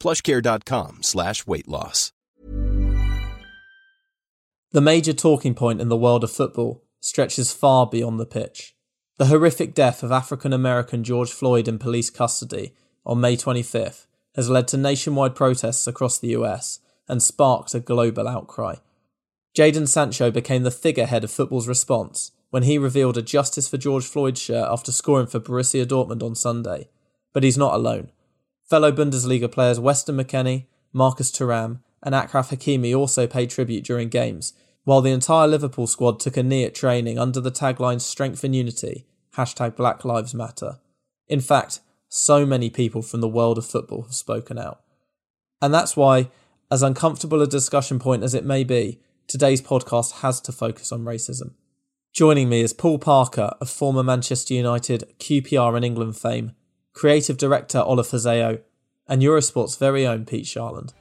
plushcare.com slash weight loss. The major talking point in the world of football stretches far beyond the pitch. The horrific death of African American George Floyd in police custody on May 25th has led to nationwide protests across the US and sparked a global outcry. Jadon Sancho became the figurehead of football's response when he revealed a Justice for George Floyd shirt after scoring for Borussia Dortmund on Sunday. But he's not alone. Fellow Bundesliga players Weston McKennie, Marcus Thuram, and Achraf Hakimi also paid tribute during games, while the entire Liverpool squad took a knee at training under the tagline Strength and Unity, hashtag Black Lives Matter. In fact, so many people from the world of football have spoken out. And that's why, as uncomfortable a discussion point as it may be, today's podcast has to focus on racism. Joining me is Paul Parker of former Manchester United QPR and England fame, creative director Ola Fazeo, and Eurosport's very own Pete Sharland.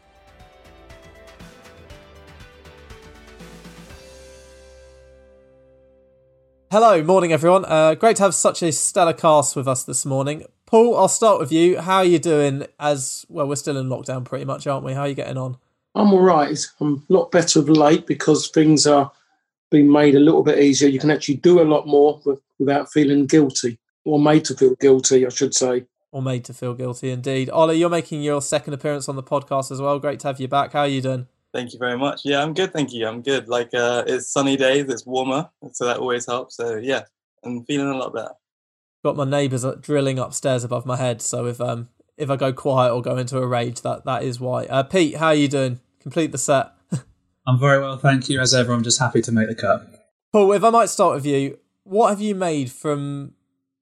Hello, morning everyone. Uh, great to have such a stellar cast with us this morning. Paul, I'll start with you. How are you doing? As well, we're still in lockdown pretty much, aren't we? How are you getting on? I'm all right. I'm a lot better of late because things are being made a little bit easier. You can actually do a lot more with, without feeling guilty, or made to feel guilty, I should say. Or made to feel guilty, indeed. Ollie, you're making your second appearance on the podcast as well. Great to have you back. How are you doing? Thank you very much. Yeah, I'm good. Thank you. I'm good. Like uh, it's sunny days. It's warmer, so that always helps. So yeah, I'm feeling a lot better. Got my neighbours uh, drilling upstairs above my head. So if um if I go quiet or go into a rage, that that is why. Uh, Pete, how are you doing? Complete the set. I'm very well, thank you. As ever, I'm just happy to make the cut. Paul, if I might start with you, what have you made from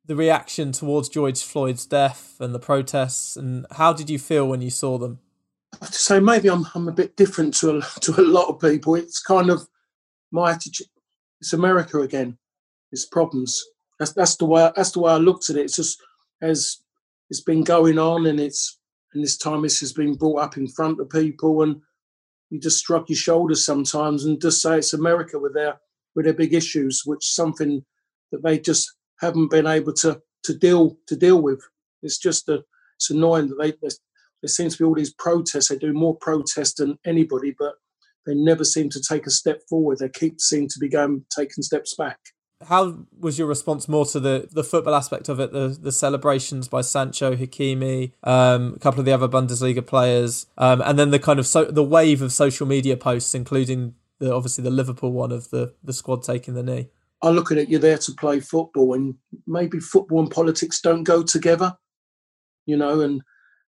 the reaction towards George Floyd's death and the protests, and how did you feel when you saw them? I have to say maybe I'm I'm a bit different to a, to a lot of people. It's kind of my attitude. It's America again. It's problems. That's that's the way that's the way I looked at it. It's just as it's been going on, and it's and this time this has been brought up in front of people, and you just shrug your shoulders sometimes and just say it's America with their with their big issues, which something that they just haven't been able to to deal to deal with. It's just a it's annoying that they there seems to be all these protests. They do more protests than anybody, but they never seem to take a step forward. They keep seem to be going taking steps back. How was your response more to the, the football aspect of it? The the celebrations by Sancho, Hakimi, um, a couple of the other Bundesliga players, um, and then the kind of so the wave of social media posts, including the obviously the Liverpool one of the the squad taking the knee. I look at. You're there to play football, and maybe football and politics don't go together. You know, and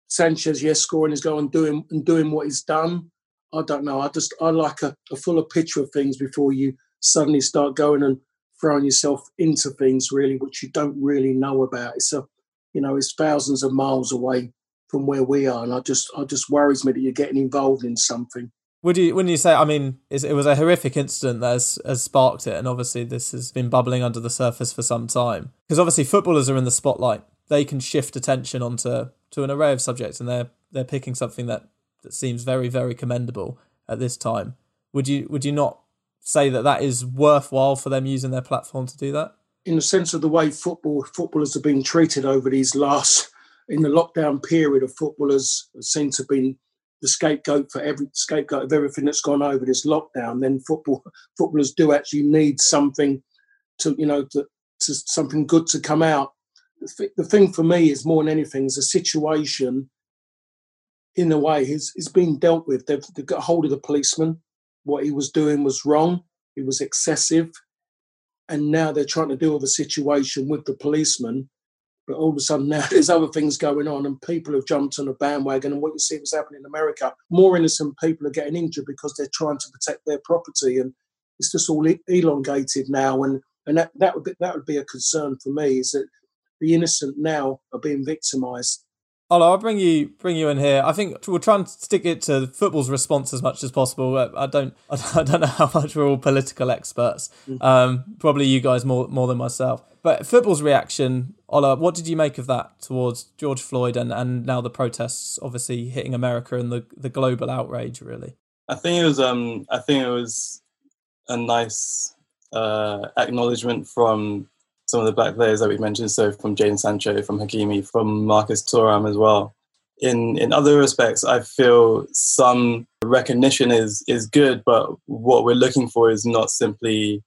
Sanchez, yes, scoring his goal and doing and doing what he's done. I don't know. I just I like a, a fuller picture of things before you suddenly start going and throwing yourself into things really which you don't really know about. It's a you know, it's thousands of miles away from where we are, and I just I just worries me that you're getting involved in something. Would you, when you say, I mean, it was a horrific incident that has, has sparked it, and obviously this has been bubbling under the surface for some time. Because obviously footballers are in the spotlight; they can shift attention onto to an array of subjects, and they're they're picking something that, that seems very very commendable at this time. Would you would you not say that that is worthwhile for them using their platform to do that? In the sense of the way football footballers have been treated over these last in the lockdown period, of footballers seem to have been the scapegoat for every scapegoat of everything that's gone over this lockdown. Then football footballers do actually need something to you know to, to something good to come out the thing for me is more than anything is a situation in a way, he's, he's been dealt with. They've, they've got hold of the policeman. What he was doing was wrong. It was excessive. And now they're trying to deal with a situation with the policeman. But all of a sudden now there's other things going on and people have jumped on a bandwagon. And what you see was happening in America, more innocent people are getting injured because they're trying to protect their property. And it's just all elongated now. And, and that, that, would be, that would be a concern for me is that the innocent now are being victimized Ola, I'll bring you bring you in here. I think we'll try and stick it to football's response as much as possible. I don't I don't know how much we're all political experts. Mm. Um, probably you guys more more than myself. But football's reaction, Ola, what did you make of that towards George Floyd and, and now the protests obviously hitting America and the, the global outrage really? I think it was um I think it was a nice uh, acknowledgement from some of the black players that we mentioned, so from Jadon Sancho, from Hakimi, from Marcus Thuram as well. In in other respects, I feel some recognition is is good, but what we're looking for is not simply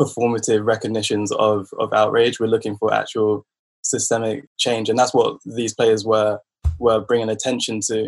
performative recognitions of of outrage. We're looking for actual systemic change, and that's what these players were were bringing attention to.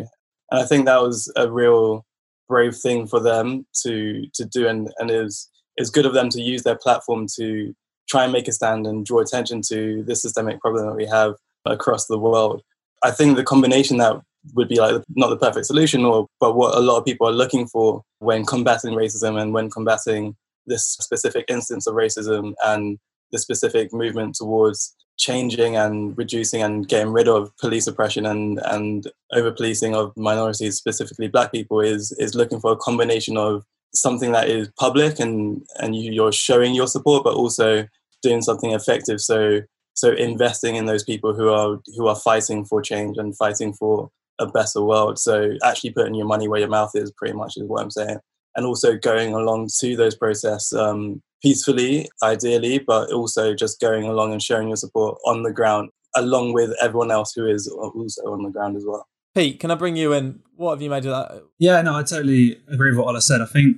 And I think that was a real brave thing for them to to do, and and it was it's good of them to use their platform to try and make a stand and draw attention to this systemic problem that we have across the world. I think the combination that would be like not the perfect solution, or but what a lot of people are looking for when combating racism and when combating this specific instance of racism and the specific movement towards changing and reducing and getting rid of police oppression and and over policing of minorities, specifically black people, is is looking for a combination of something that is public and and you, are showing your support, but also doing something effective. So so investing in those people who are who are fighting for change and fighting for a better world. So actually putting your money where your mouth is, pretty much is what I'm saying. And also going along to those protests um, peacefully, ideally, but also just going along and showing your support on the ground, along with everyone else who is also on the ground as well. Pete, can I bring you in? What have you made of that? Yeah, no, I totally agree with what Ola said. I think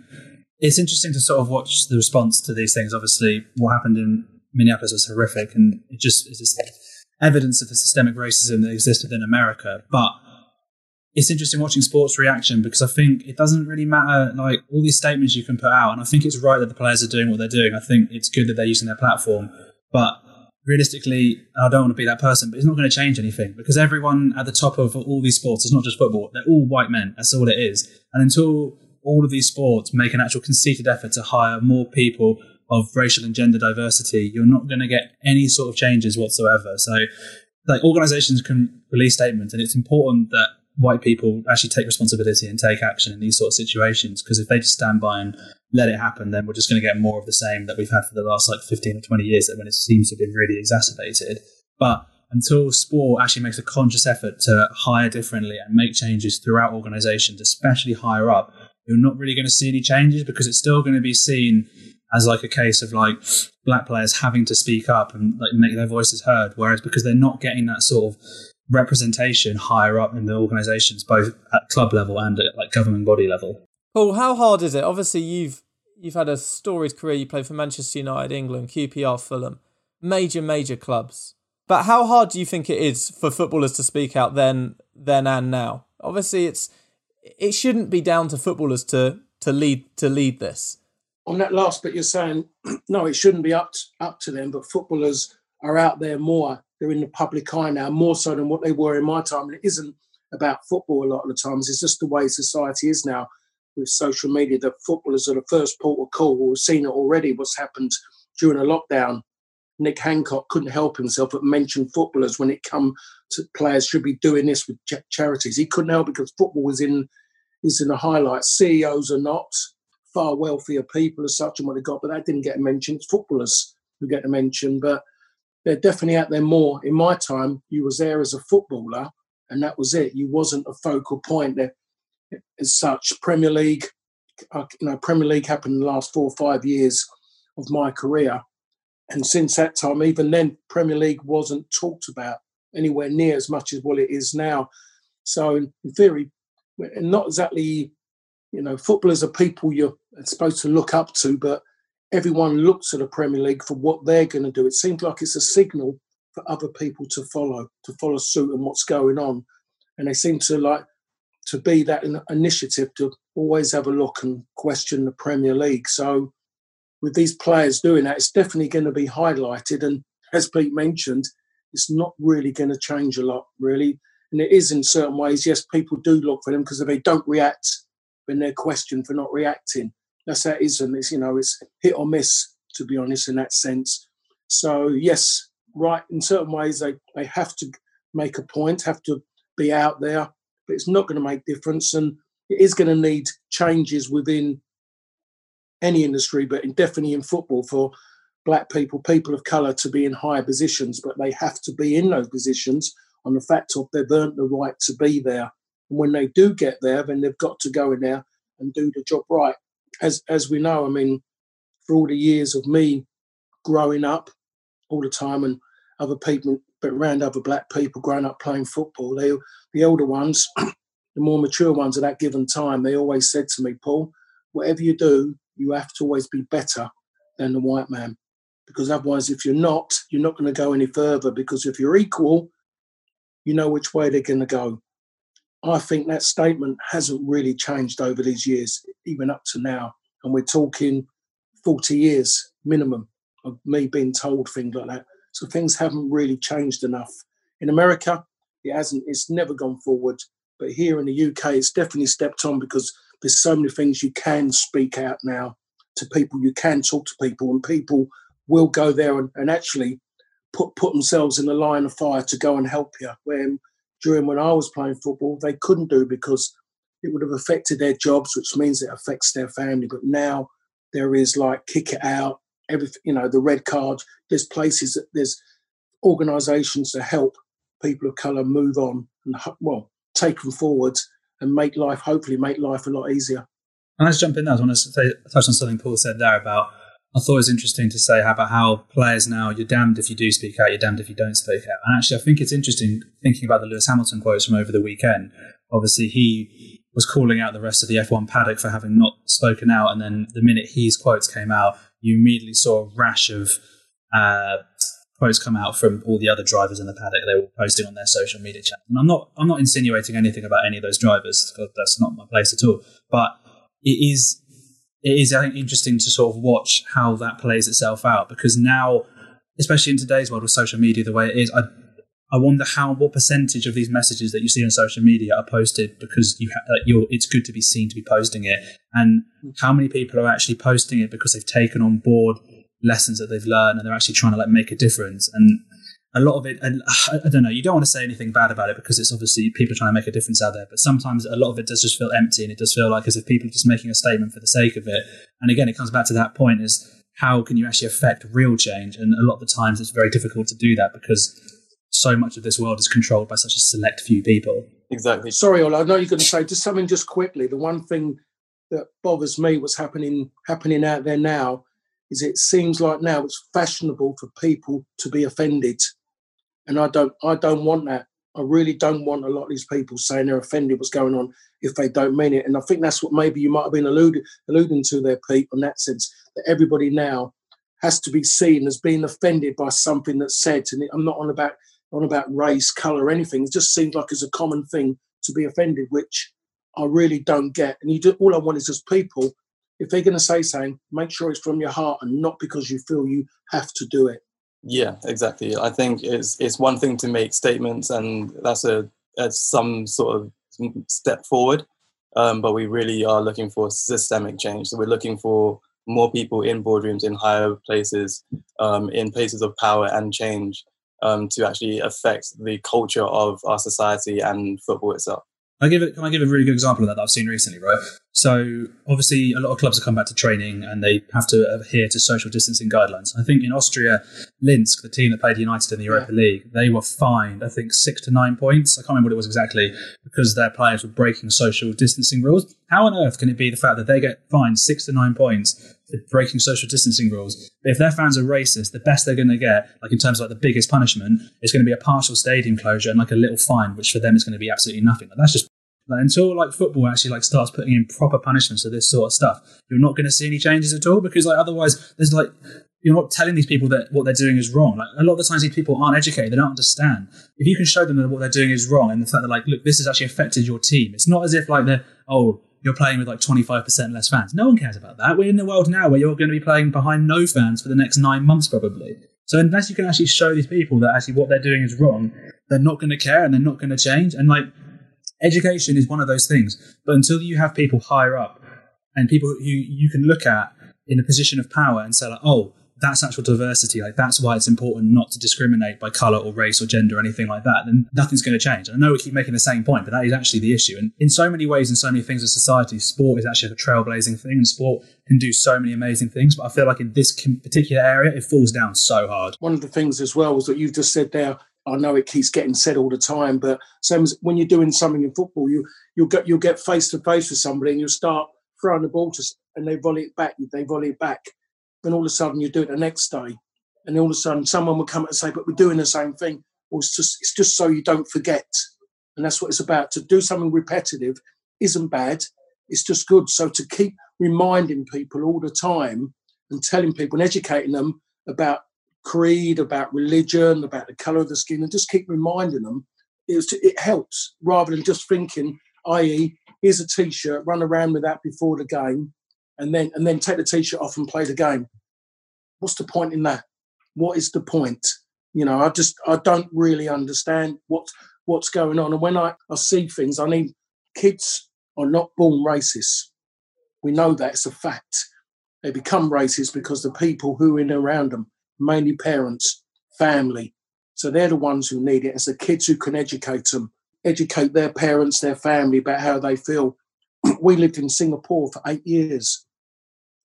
it's interesting to sort of watch the response to these things. Obviously, what happened in Minneapolis was horrific, and it just is just evidence of the systemic racism that exists within America. But it's interesting watching sports reaction because I think it doesn't really matter like all these statements you can put out, and I think it's right that the players are doing what they're doing. I think it's good that they're using their platform, but realistically, I don't want to be that person, but it's not going to change anything because everyone at the top of all these sports is not just football; they're all white men. That's all it is. And until all of these sports make an actual conceited effort to hire more people of racial and gender diversity, you're not going to get any sort of changes whatsoever. So, like organizations can release statements, and it's important that white people actually take responsibility and take action in these sort of situations. Because if they just stand by and let it happen, then we're just going to get more of the same that we've had for the last like 15 or 20 years, that when it seems to have been really exacerbated. But until sport actually makes a conscious effort to hire differently and make changes throughout organizations, especially higher up, you're not really going to see any changes because it's still going to be seen as like a case of like black players having to speak up and like make their voices heard. Whereas because they're not getting that sort of representation higher up in the organisations, both at club level and at like government body level. Paul, how hard is it? Obviously, you've you've had a storied career. You played for Manchester United, England, QPR, Fulham, major major clubs. But how hard do you think it is for footballers to speak out then, then and now? Obviously, it's it shouldn't be down to footballers to to lead to lead this on that last bit, you're saying no, it shouldn't be up to, up to them, but footballers are out there more. They're in the public eye now, more so than what they were in my time. And it isn't about football a lot of the times. It's just the way society is now with social media. That footballers are the first port of call. We've seen it already. What's happened during a lockdown? Nick Hancock couldn't help himself but mention footballers when it come to players should be doing this with ch- charities. He couldn't help because football was in is in the highlights. CEOs are not far wealthier people as such and what they got, but that didn't get mentioned. It's footballers who get a mention, but they're definitely out there more. In my time, you was there as a footballer, and that was it. You wasn't a focal point there as such. Premier League, uh, you know, Premier League happened in the last four or five years of my career, and since that time, even then, Premier League wasn't talked about anywhere near as much as what it is now. So, in theory, not exactly you know, footballers are people you're supposed to look up to, but everyone looks at the Premier League for what they're going to do. It seems like it's a signal for other people to follow, to follow suit and what's going on. And they seem to like to be that initiative to always have a look and question the Premier League. So with these players doing that, it's definitely going to be highlighted. And as Pete mentioned, it's not really going to change a lot, really. And it is in certain ways. Yes, people do look for them because if they don't react, then they're questioned for not reacting. That's how it is, and it's you know it's hit or miss to be honest in that sense. So yes, right in certain ways they they have to make a point, have to be out there, but it's not going to make difference, and it is going to need changes within any industry, but definitely in football for black people, people of colour to be in higher positions, but they have to be in those positions on the fact of they've earned the right to be there. And when they do get there, then they've got to go in there and do the job right. As as we know, I mean, for all the years of me growing up all the time and other people but around other black people growing up playing football, they the older ones, the more mature ones at that given time, they always said to me, Paul, whatever you do, you have to always be better than the white man. Because otherwise, if you're not, you're not going to go any further. Because if you're equal, you know which way they're going to go. I think that statement hasn't really changed over these years, even up to now. And we're talking 40 years minimum of me being told things like that. So things haven't really changed enough. In America, it hasn't, it's never gone forward. But here in the UK, it's definitely stepped on because there's so many things you can speak out now to people, you can talk to people, and people will go there and, and actually put put themselves in the line of fire to go and help you. When during when I was playing football, they couldn't do because it would have affected their jobs, which means it affects their family. But now there is like kick it out, everything you know, the red card. There's places, that there's organisations to help people of colour move on and well take them forward and make life, hopefully, make life a lot easier. And let's jump in there. I want to say, touch on something Paul said there about. I thought it was interesting to say about how players now you're damned if you do speak out, you're damned if you don't speak out. And actually, I think it's interesting thinking about the Lewis Hamilton quotes from over the weekend. Obviously, he was calling out the rest of the F1 paddock for having not spoken out, and then the minute his quotes came out, you immediately saw a rash of uh, quotes come out from all the other drivers in the paddock. They were posting on their social media channels. And I'm not I'm not insinuating anything about any of those drivers because that's not my place at all. But it is it is I think interesting to sort of watch how that plays itself out because now, especially in today's world with social media the way it is, I I wonder how what percentage of these messages that you see on social media are posted because you ha- like it's good to be seen to be posting it, and how many people are actually posting it because they've taken on board lessons that they've learned and they're actually trying to like make a difference. And a lot of it, and uh, I don't know, you don't want to say anything bad about it because it's obviously people trying to make a difference out there. But sometimes a lot of it does just feel empty and it does feel like as if people are just making a statement for the sake of it. And again, it comes back to that point is how can you actually affect real change? And a lot of the times it's very difficult to do that because so much of this world is controlled by such a select few people. Exactly. Sorry, Ola, I know you're going to say just something just quickly. The one thing that bothers me what's happening happening out there now is it seems like now it's fashionable for people to be offended, and I don't I don't want that. I really don't want a lot of these people saying they're offended what's going on if they don't mean it. And I think that's what maybe you might have been alluding alluding to there, Pete, in that sense that everybody now has to be seen as being offended by something that's said. And I'm not on about on about race, colour, anything. It just seems like it's a common thing to be offended, which I really don't get. And you do all I want is just people if they're going to say something, make sure it's from your heart and not because you feel you have to do it. Yeah, exactly. I think it's it's one thing to make statements, and that's a, a some sort of step forward. Um, but we really are looking for systemic change. So we're looking for more people in boardrooms, in higher places, um, in places of power and change um, to actually affect the culture of our society and football itself. I give it. Can I give a really good example of that that I've seen recently? Right. So obviously, a lot of clubs have come back to training and they have to adhere to social distancing guidelines. I think in Austria, Linz, the team that played United in the Europa yeah. League, they were fined. I think six to nine points. I can't remember what it was exactly because their players were breaking social distancing rules. How on earth can it be the fact that they get fined six to nine points breaking social distancing rules. If their fans are racist, the best they're going to get, like in terms of like the biggest punishment, is going to be a partial stadium closure and like a little fine, which for them is going to be absolutely nothing. Like, that's just like, until like football actually like starts putting in proper punishments for this sort of stuff, you're not going to see any changes at all because like otherwise there's like you're not telling these people that what they're doing is wrong. Like a lot of the times, these people aren't educated; they don't understand. If you can show them that what they're doing is wrong, and the fact that like, look, this has actually affected your team. It's not as if like they're oh, you're playing with like 25% less fans. No one cares about that. We're in a world now where you're going to be playing behind no fans for the next nine months, probably. So unless you can actually show these people that actually what they're doing is wrong, they're not going to care and they're not going to change. And like, education is one of those things. But until you have people higher up and people who you can look at in a position of power and say like, oh, that's actual diversity. Like that's why it's important not to discriminate by color or race or gender or anything like that. Then nothing's going to change. And I know we keep making the same point, but that is actually the issue. And in so many ways, in so many things in society, sport is actually a trailblazing thing, and sport can do so many amazing things. But I feel like in this particular area, it falls down so hard. One of the things as well was that you've just said there. I know it keeps getting said all the time, but same as when you're doing something in football, you you'll get you'll get face to face with somebody and you'll start throwing the ball to, and they volley it back. They volley it back then all of a sudden you do it the next day, and all of a sudden someone will come and say, "But we're doing the same thing." Well, it's just it's just so you don't forget, and that's what it's about. To do something repetitive isn't bad; it's just good. So to keep reminding people all the time and telling people and educating them about creed, about religion, about the colour of the skin, and just keep reminding them, it, it helps rather than just thinking, i.e., here's a t-shirt, run around with that before the game, and then and then take the t-shirt off and play the game. What's the point in that? What is the point? You know, I just I don't really understand what what's going on. And when I, I see things, I mean, kids are not born racist. We know that it's a fact. They become racist because the people who are in around them, mainly parents, family. So they're the ones who need it. It's the kids who can educate them, educate their parents, their family about how they feel. we lived in Singapore for eight years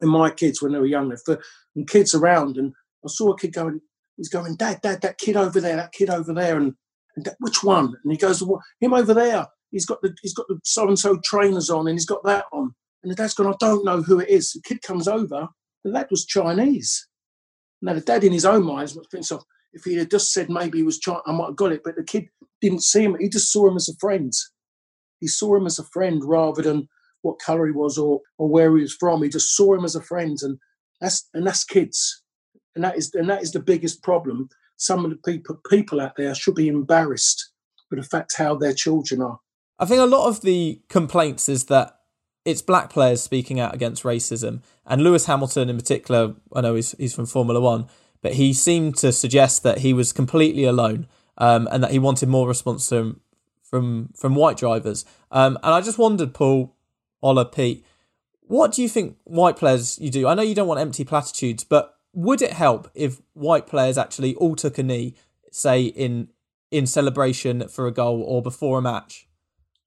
and my kids when they were younger, for and kids around, and I saw a kid going, he's going, Dad, Dad, that kid over there, that kid over there, and, and Dad, which one? And he goes, well, him over there. He's got the he's got the so and so trainers on, and he's got that on. And the dad's going, I don't know who it is. The kid comes over, the lad was Chinese. Now the dad, in his own mind, thinks, of if he had just said maybe he was Chinese, I might have got it. But the kid didn't see him; he just saw him as a friend. He saw him as a friend rather than what colour he was or or where he was from. He just saw him as a friend, and that's and that's kids, and that is and that is the biggest problem. Some of the people people out there should be embarrassed for the fact how their children are. I think a lot of the complaints is that it's black players speaking out against racism, and Lewis Hamilton in particular. I know he's he's from Formula One, but he seemed to suggest that he was completely alone. Um, and that he wanted more response from from from white drivers. Um, and I just wondered, Paul, Ola, Pete, what do you think white players you do? I know you don't want empty platitudes, but would it help if white players actually all took a knee, say in in celebration for a goal or before a match?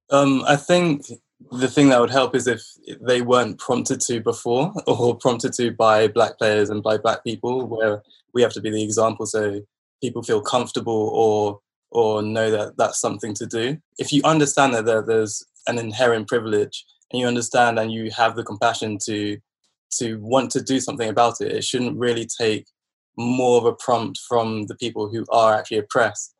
Um, I think the thing that would help is if they weren't prompted to before or prompted to by black players and by black people, where we have to be the example so people feel comfortable or or know that that's something to do. If you understand that there, there's an inherent privilege and you understand and you have the compassion to to want to do something about it it shouldn't really take more of a prompt from the people who are actually oppressed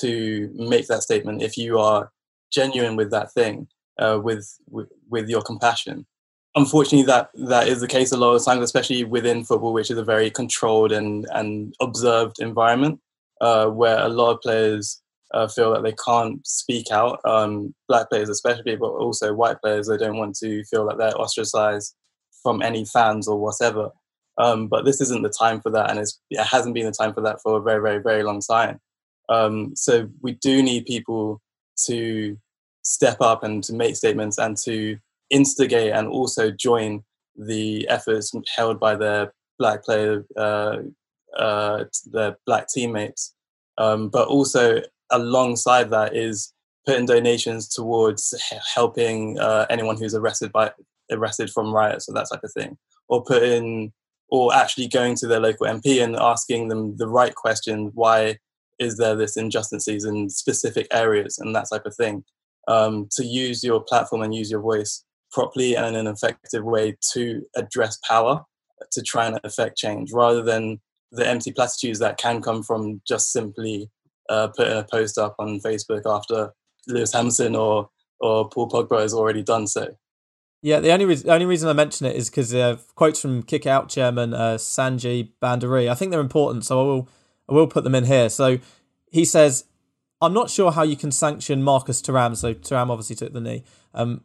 to make that statement if you are genuine with that thing uh, with, with with your compassion. Unfortunately that that is the case a lot of times especially within football which is a very controlled and and observed environment uh, where a lot of players uh, feel that they can't speak out. Um, black players, especially, but also white players, they don't want to feel that they're ostracized from any fans or whatever. Um, but this isn't the time for that, and it hasn't been the time for that for a very, very, very long time. Um, so we do need people to step up and to make statements and to instigate and also join the efforts held by their black player, uh, uh, their black teammates, um, but also alongside that is putting donations towards helping uh, anyone who's arrested by arrested from riots or that type of thing, or putting or actually going to their local MP and asking them the right question: Why is there this injustices in specific areas and that type of thing? Um, to use your platform and use your voice properly and in an effective way to address power, to try and affect change, rather than the empty platitudes that can come from just simply uh, putting a post up on Facebook after Lewis Hamilton or or Paul Pogba has already done so. Yeah, the only reason, only reason I mention it is because uh, quotes from Kick Out chairman uh, Sanjay Bhandari. I think they're important, so I will I will put them in here. So he says, "I'm not sure how you can sanction Marcus Thuram." So Thuram obviously took the knee. Um,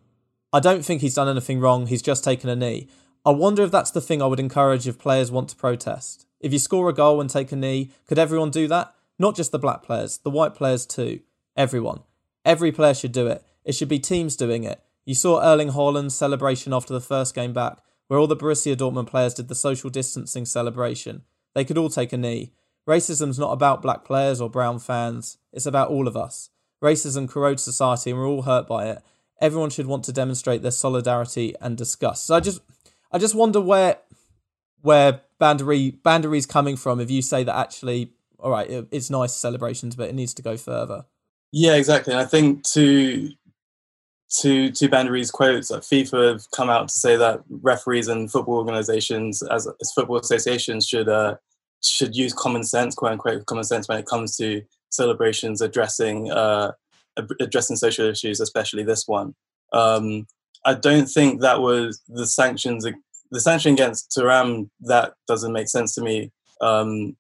I don't think he's done anything wrong. He's just taken a knee. I wonder if that's the thing I would encourage if players want to protest. If you score a goal and take a knee, could everyone do that? Not just the black players, the white players too. Everyone. Every player should do it. It should be teams doing it. You saw Erling Haaland's celebration after the first game back, where all the Borussia Dortmund players did the social distancing celebration. They could all take a knee. Racism's not about black players or brown fans, it's about all of us. Racism corrodes society and we're all hurt by it. Everyone should want to demonstrate their solidarity and disgust. So I just I just wonder where where Bhandari Bhandari's coming from if you say that actually all right, it's nice celebrations, but it needs to go further. Yeah, exactly. I think to to to Bhandari's quotes, that FIFA have come out to say that referees and football organisations, as, as football associations, should uh, should use common sense, quote unquote, common sense when it comes to celebrations addressing uh, addressing social issues, especially this one. Um, I don't think that was the sanctions. The sanction against Thuram that doesn't make sense to me. Um,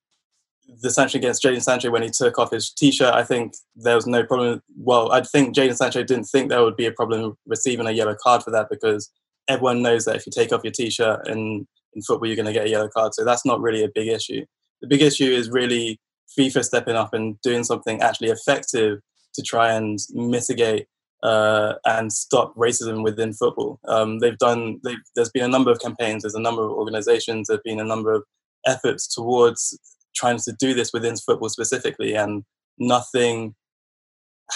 the sanction against Jadon Sancho when he took off his t-shirt, I think there was no problem. Well, I think Jadon Sancho didn't think there would be a problem receiving a yellow card for that because everyone knows that if you take off your t-shirt in, in football, you're going to get a yellow card. So that's not really a big issue. The big issue is really FIFA stepping up and doing something actually effective to try and mitigate uh, and stop racism within football. Um, they've done. They've, there's been a number of campaigns. There's a number of organisations. There've been a number of efforts towards trying to do this within football specifically, and nothing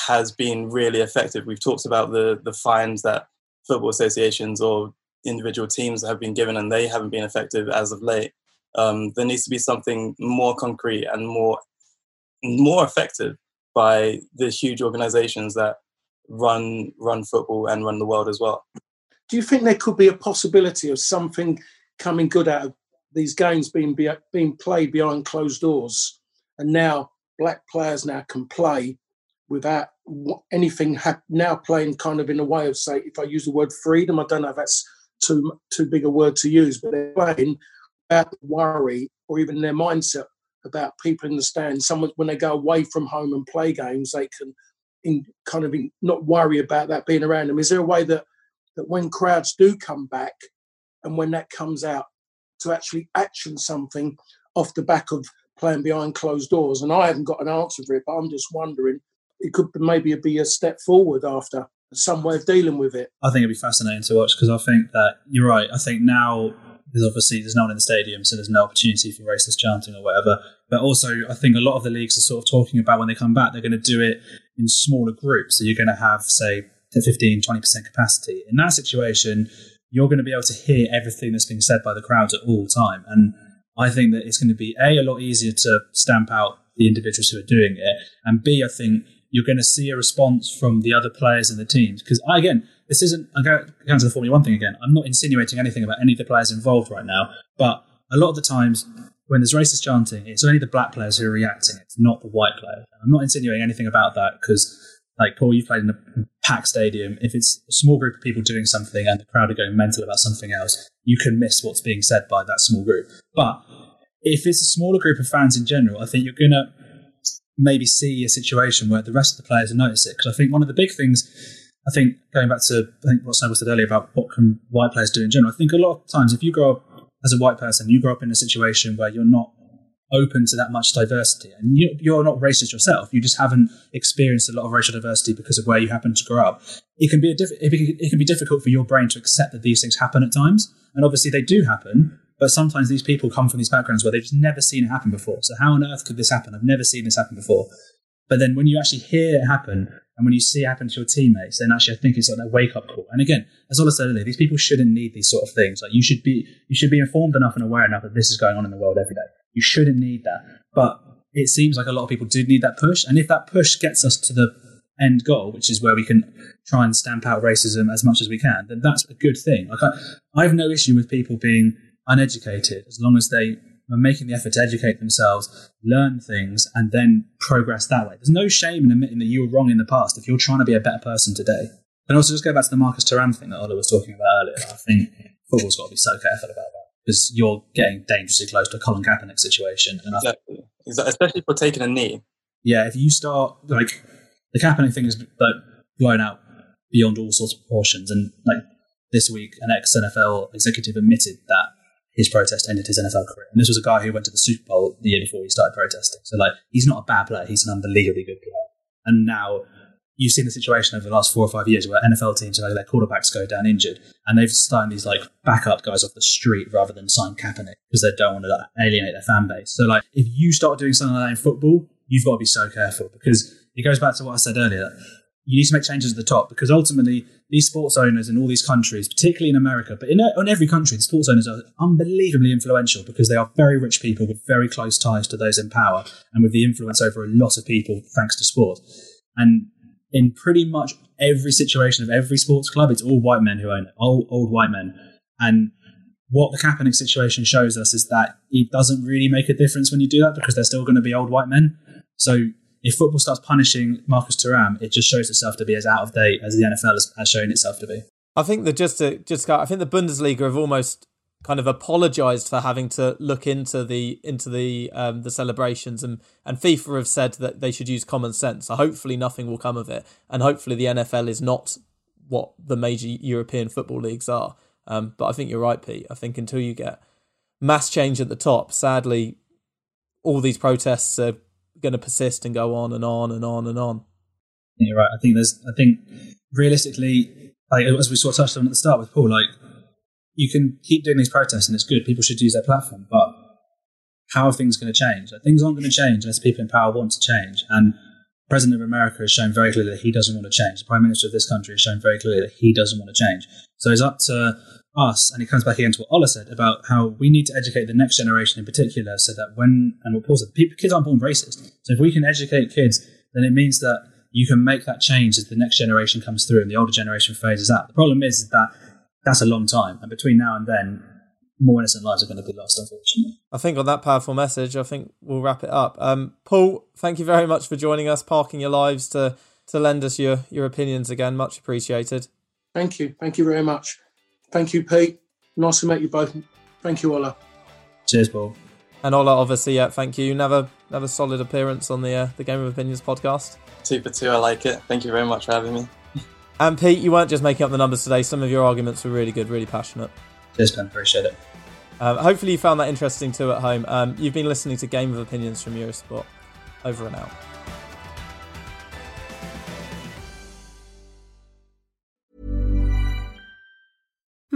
has been really effective. We've talked about the the fines that football associations or individual teams have been given, and they haven't been effective as of late. Um, there needs to be something more concrete and more more effective by the huge organizations that run run football and run the world as well. Do you think there could be a possibility of something coming good out of these games being be, being played behind closed doors, and now black players now can play without anything ha- now playing kind of in a way of say if I use the word freedom, I don't know if that's too too big a word to use, but they're playing without worry or even their mindset about people in the stands. Someone when they go away from home and play games, they can in kind of in, not worry about that being around them. Is there a way that that when crowds do come back and when that comes out, to actually action something off the back of playing behind closed doors. And I haven't got an answer for it, but I'm just wondering it could maybe be a step forward after some way of dealing with it. I think it'd be fascinating to watch because I think that you're right. I think now there's obviously there's no one in the stadium, so there's no opportunity for racist chanting or whatever. But also, I think a lot of the leagues are sort of talking about when they come back, they're going to do it in smaller groups. So you're going to have, say, 15, 20% capacity. In that situation, you're going to be able to hear everything that's being said by the crowds at all time. And I think that it's going to be a a lot easier to stamp out the individuals who are doing it, and b I think you're going to see a response from the other players in the teams. Because again, this isn't I'm going to the Formula One thing again. I'm not insinuating anything about any of the players involved right now, but a lot of the times when there's racist chanting, it's only the black players who are reacting. It's not the white players. I'm not insinuating anything about that because like Paul, you've played in a packed stadium. If it's a small group of people doing something and the crowd are going mental about something else, you can miss what's being said by that small group. But if it's a smaller group of fans in general, I think you're going to maybe see a situation where the rest of the players notice it. Because I think one of the big things, I think going back to I think what Snowball said earlier about what can white players do in general, I think a lot of times if you grow up as a white person, you grow up in a situation where you're not open to that much diversity. And you, are not racist yourself. You just haven't experienced a lot of racial diversity because of where you happen to grow up. It can be a diff- it can be difficult for your brain to accept that these things happen at times. And obviously they do happen. But sometimes these people come from these backgrounds where they've just never seen it happen before. So how on earth could this happen? I've never seen this happen before. But then when you actually hear it happen and when you see it happen to your teammates, then actually I think it's like that wake up call. And again, as Ola said earlier, these people shouldn't need these sort of things. Like you should be you should be informed enough and aware enough that this is going on in the world every day. You shouldn't need that. But it seems like a lot of people do need that push. And if that push gets us to the end goal, which is where we can try and stamp out racism as much as we can, then that's a good thing. Like I, I have no issue with people being uneducated as long as they are making the effort to educate themselves, learn things, and then progress that way. There's no shame in admitting that you were wrong in the past if you're trying to be a better person today. And also, just go back to the Marcus Thuram thing that Ola was talking about earlier. I think football's got to be so careful about that because you're getting dangerously close to a Colin Kaepernick situation. And exactly. exactly. Especially for taking a knee. Yeah, if you start, like, the Kaepernick thing is like, blown out beyond all sorts of proportions. And, like, this week, an ex NFL executive admitted that his protest ended his NFL career. And this was a guy who went to the Super Bowl the year before he started protesting. So, like, he's not a bad player, he's an unbelievably good player. And now you've seen the situation over the last four or five years where NFL teams have their quarterbacks go down injured, and they've signed these like backup guys off the street rather than sign Kaepernick because they don't want to like, alienate their fan base. So like if you start doing something like that in football, you've got to be so careful because it goes back to what I said earlier. You need to make changes at the top because ultimately these sports owners in all these countries, particularly in America, but in, in every country, the sports owners are unbelievably influential because they are very rich people with very close ties to those in power and with the influence over a lot of people thanks to sport. And in pretty much every situation of every sports club, it's all white men who own it, old, old white men. And what the Kaepernick situation shows us is that it doesn't really make a difference when you do that because they're still going to be old white men. So if football starts punishing Marcus Thuram, it just shows itself to be as out of date as the NFL has, has shown itself to be. I think that just to just I think the Bundesliga have almost kind of apologized for having to look into the into the um, the celebrations and and FIFA have said that they should use common sense. So hopefully nothing will come of it, and hopefully the NFL is not what the major European football leagues are. Um, but I think you're right, Pete. I think until you get mass change at the top, sadly, all these protests are going to persist and go on and on and on and on. You're right. I think there's. I think realistically, like as we sort of touched on at the start with Paul, like you can keep doing these protests and it's good. People should use their platform, but how are things going to change? Like, things aren't going to change unless people in power want to change. And President of America has shown very clearly that he doesn't want to change. The Prime Minister of this country has shown very clearly that he doesn't want to change. So it's up to us, and it comes back again to what Ola said about how we need to educate the next generation in particular, so that when and what Paul said, people, kids aren't born racist. So if we can educate kids, then it means that you can make that change as the next generation comes through and the older generation phases out. The problem is that that's a long time. And between now and then, more innocent lives are going to be lost, unfortunately. I think on that powerful message, I think we'll wrap it up. Um, Paul, thank you very much for joining us, parking your lives to to lend us your your opinions again. Much appreciated. Thank you. Thank you very much. Thank you, Pete. Nice to meet you both. Thank you, Ola. Cheers, Paul. And Ola, obviously, yeah, thank you. Another another solid appearance on the uh, the Game of Opinions podcast. Two for two, I like it. Thank you very much for having me. And Pete, you weren't just making up the numbers today. Some of your arguments were really good, really passionate. Cheers, Ben. Appreciate it. Um, hopefully, you found that interesting too at home. Um, you've been listening to Game of Opinions from Eurosport. Over and out.